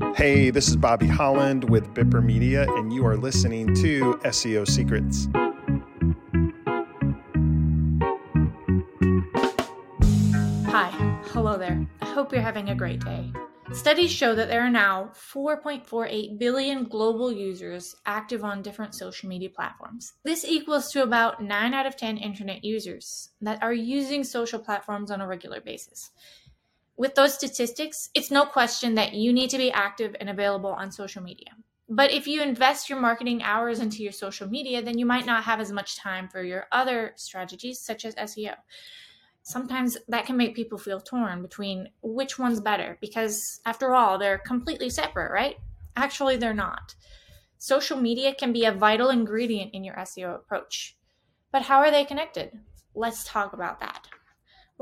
Hey, this is Bobby Holland with Bipper Media, and you are listening to SEO Secrets. Hi, hello there. I hope you're having a great day. Studies show that there are now 4.48 billion global users active on different social media platforms. This equals to about 9 out of 10 internet users that are using social platforms on a regular basis. With those statistics, it's no question that you need to be active and available on social media. But if you invest your marketing hours into your social media, then you might not have as much time for your other strategies, such as SEO sometimes that can make people feel torn between which one's better because after all they're completely separate right? Actually they're not. Social media can be a vital ingredient in your seo approach. But how are they connected? Let's talk about that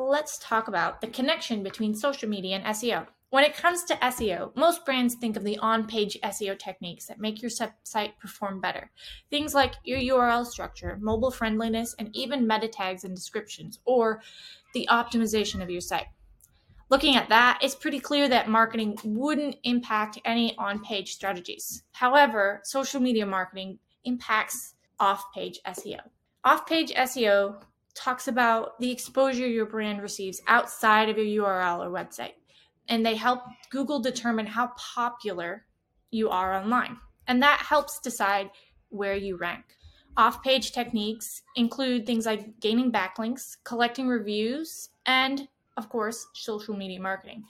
let's talk about the connection between social media and seo when it comes to SEO, most brands think of the on page SEO techniques that make your site perform better. Things like your URL structure, mobile friendliness, and even meta tags and descriptions, or the optimization of your site. Looking at that, it's pretty clear that marketing wouldn't impact any on page strategies. However, social media marketing impacts off page SEO. Off page SEO talks about the exposure your brand receives outside of your URL or website and they help Google determine how popular you are online. And that helps decide where you rank. Off page techniques include things like gaining backlinks, collecting reviews, and of course, social media marketing.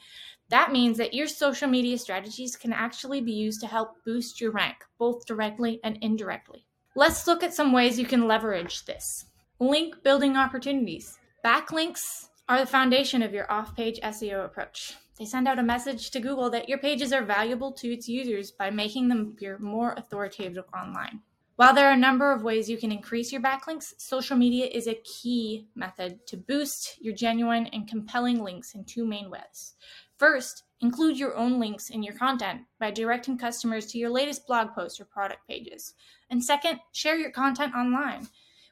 That means that your social media strategies can actually be used to help boost your rank, both directly and indirectly. Let's look at some ways you can leverage this. Link building opportunities. Backlinks are the foundation of your off page SEO approach. They send out a message to Google that your pages are valuable to its users by making them appear more authoritative online. While there are a number of ways you can increase your backlinks, social media is a key method to boost your genuine and compelling links in two main ways. First, include your own links in your content by directing customers to your latest blog posts or product pages. And second, share your content online,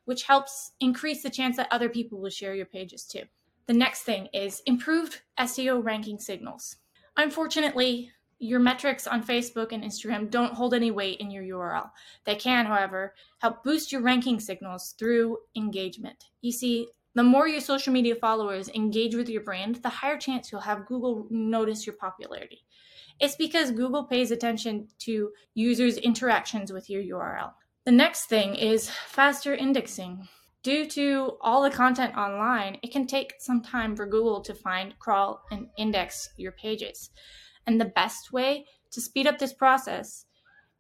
which helps increase the chance that other people will share your pages too. The next thing is improved SEO ranking signals. Unfortunately, your metrics on Facebook and Instagram don't hold any weight in your URL. They can, however, help boost your ranking signals through engagement. You see, the more your social media followers engage with your brand, the higher chance you'll have Google notice your popularity. It's because Google pays attention to users' interactions with your URL. The next thing is faster indexing. Due to all the content online, it can take some time for Google to find, crawl, and index your pages. And the best way to speed up this process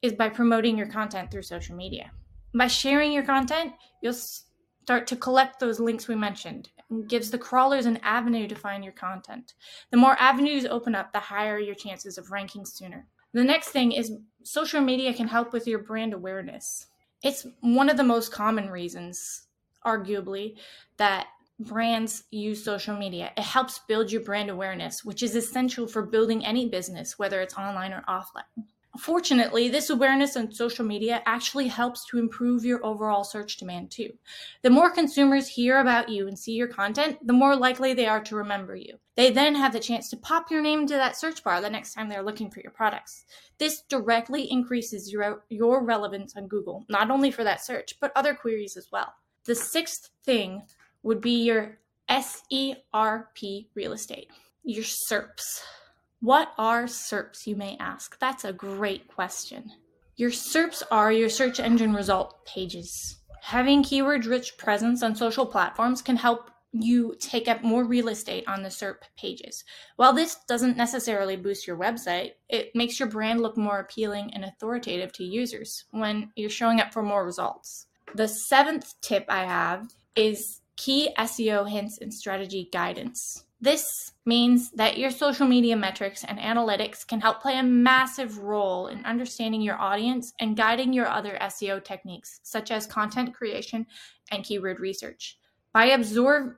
is by promoting your content through social media. By sharing your content, you'll start to collect those links we mentioned and gives the crawlers an avenue to find your content. The more avenues open up, the higher your chances of ranking sooner. The next thing is social media can help with your brand awareness. It's one of the most common reasons arguably, that brands use social media. It helps build your brand awareness, which is essential for building any business, whether it's online or offline. Fortunately, this awareness on social media actually helps to improve your overall search demand too. The more consumers hear about you and see your content, the more likely they are to remember you. They then have the chance to pop your name into that search bar the next time they're looking for your products. This directly increases your, your relevance on Google, not only for that search, but other queries as well. The sixth thing would be your SERP real estate, your SERPs. What are SERPs, you may ask? That's a great question. Your SERPs are your search engine result pages. Having keyword rich presence on social platforms can help you take up more real estate on the SERP pages. While this doesn't necessarily boost your website, it makes your brand look more appealing and authoritative to users when you're showing up for more results. The seventh tip I have is key SEO hints and strategy guidance. This means that your social media metrics and analytics can help play a massive role in understanding your audience and guiding your other SEO techniques, such as content creation and keyword research. By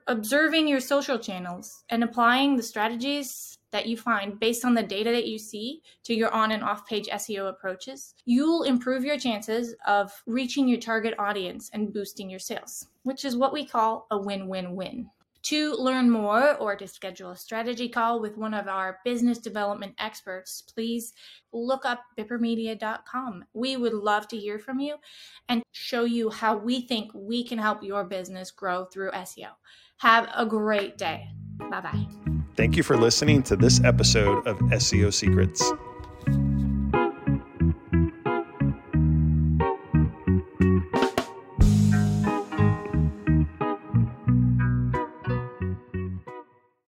observing your social channels and applying the strategies that you find based on the data that you see to your on and off page SEO approaches, you'll improve your chances of reaching your target audience and boosting your sales, which is what we call a win win win. To learn more or to schedule a strategy call with one of our business development experts, please look up bippermedia.com. We would love to hear from you and show you how we think we can help your business grow through SEO. Have a great day. Bye bye. Thank you for listening to this episode of SEO Secrets.